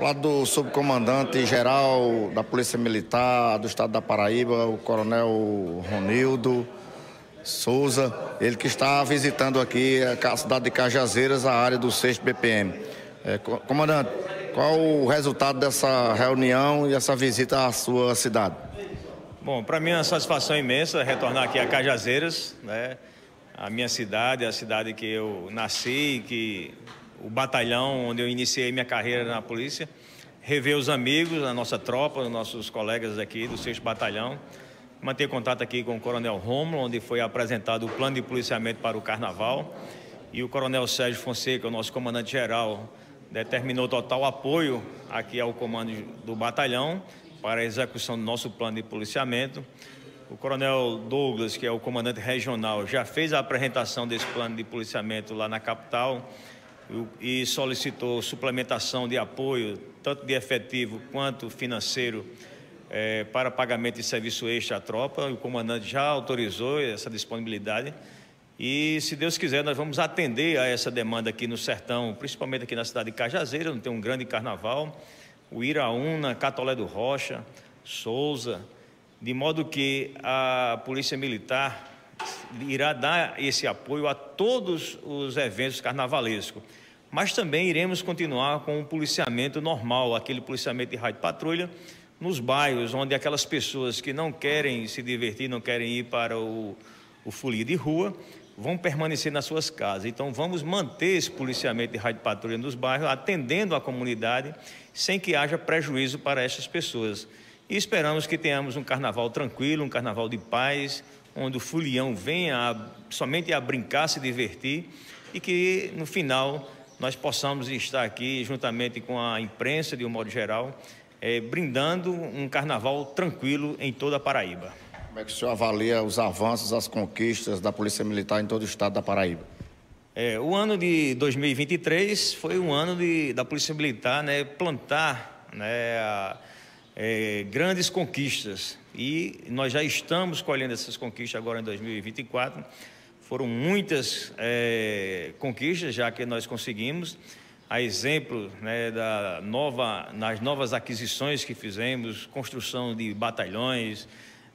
lado do subcomandante geral da Polícia Militar do Estado da Paraíba, o Coronel Ronildo Souza, ele que está visitando aqui a cidade de Cajazeiras, a área do 6 BPM. É, comandante, qual o resultado dessa reunião e essa visita à sua cidade? Bom, para mim é uma satisfação imensa retornar aqui a Cajazeiras, né? A minha cidade, a cidade que eu nasci, que o batalhão onde eu iniciei minha carreira na polícia, rever os amigos, a nossa tropa, os nossos colegas aqui do 6 Batalhão, manter contato aqui com o Coronel Romulo, onde foi apresentado o plano de policiamento para o Carnaval, e o Coronel Sérgio Fonseca, o nosso comandante-geral, determinou total apoio aqui ao comando do batalhão para a execução do nosso plano de policiamento. O Coronel Douglas, que é o comandante regional, já fez a apresentação desse plano de policiamento lá na capital e solicitou suplementação de apoio, tanto de efetivo quanto financeiro, é, para pagamento de serviço extra à tropa. O comandante já autorizou essa disponibilidade. E, se Deus quiser, nós vamos atender a essa demanda aqui no sertão, principalmente aqui na cidade de Cajazeira, onde tem um grande carnaval, o Iraúna, Catolé do Rocha, Souza, de modo que a Polícia Militar irá dar esse apoio a todos os eventos carnavalescos mas também iremos continuar com o policiamento normal, aquele policiamento de rádio patrulha, nos bairros onde aquelas pessoas que não querem se divertir, não querem ir para o, o folia de rua, vão permanecer nas suas casas. Então vamos manter esse policiamento de rádio patrulha nos bairros, atendendo a comunidade, sem que haja prejuízo para essas pessoas. E esperamos que tenhamos um carnaval tranquilo, um carnaval de paz, onde o folião venha a, somente a brincar, se divertir e que no final nós possamos estar aqui, juntamente com a imprensa, de um modo geral, é, brindando um carnaval tranquilo em toda a Paraíba. Como é que o senhor avalia os avanços, as conquistas da Polícia Militar em todo o estado da Paraíba? É, o ano de 2023 foi um ano de, da Polícia Militar né, plantar né, a, é, grandes conquistas. E nós já estamos colhendo essas conquistas agora em 2024 foram muitas é, conquistas já que nós conseguimos. A exemplo né, da nova, nas novas aquisições que fizemos, construção de batalhões,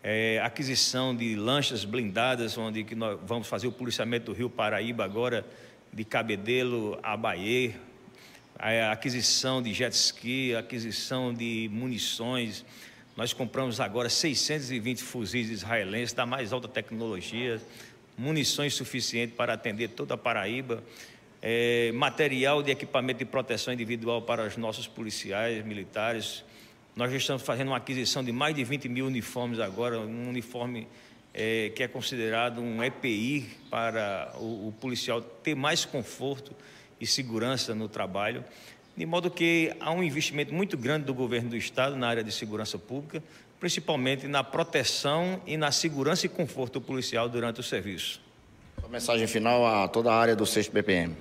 é, aquisição de lanchas blindadas, onde que nós vamos fazer o policiamento do Rio Paraíba agora, de Cabedelo a Bahia, a aquisição de jet ski, aquisição de munições. Nós compramos agora 620 fuzis israelenses da mais alta tecnologia, munições suficientes para atender toda a Paraíba, é, material de equipamento de proteção individual para os nossos policiais militares. Nós já estamos fazendo uma aquisição de mais de 20 mil uniformes agora, um uniforme é, que é considerado um EPI para o, o policial ter mais conforto e segurança no trabalho de modo que há um investimento muito grande do governo do estado na área de segurança pública, principalmente na proteção e na segurança e conforto policial durante o serviço. Sua mensagem final a toda a área do 6 BPM.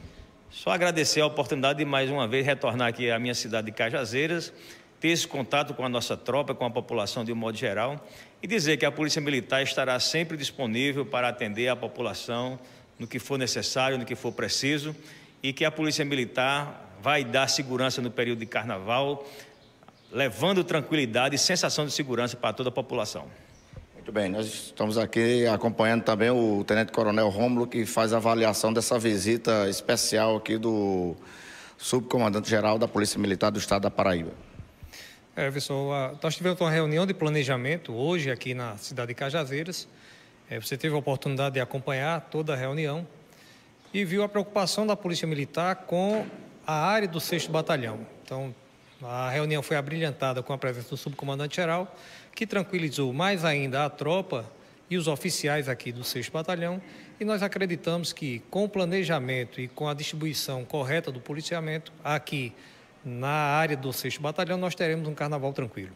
Só agradecer a oportunidade de mais uma vez retornar aqui à minha cidade de Cajazeiras, ter esse contato com a nossa tropa, com a população de um modo geral e dizer que a Polícia Militar estará sempre disponível para atender a população no que for necessário, no que for preciso e que a Polícia Militar vai dar segurança no período de carnaval, levando tranquilidade e sensação de segurança para toda a população. Muito bem, nós estamos aqui acompanhando também o Tenente Coronel Rômulo, que faz a avaliação dessa visita especial aqui do Subcomandante-Geral da Polícia Militar do Estado da Paraíba. É, pessoal, nós tivemos uma reunião de planejamento hoje aqui na cidade de Cajazeiras. É, você teve a oportunidade de acompanhar toda a reunião e viu a preocupação da Polícia Militar com a área do 6 Batalhão. Então, a reunião foi abrilhantada com a presença do subcomandante-geral, que tranquilizou mais ainda a tropa e os oficiais aqui do 6 Batalhão, e nós acreditamos que com o planejamento e com a distribuição correta do policiamento aqui na área do 6 Batalhão, nós teremos um carnaval tranquilo.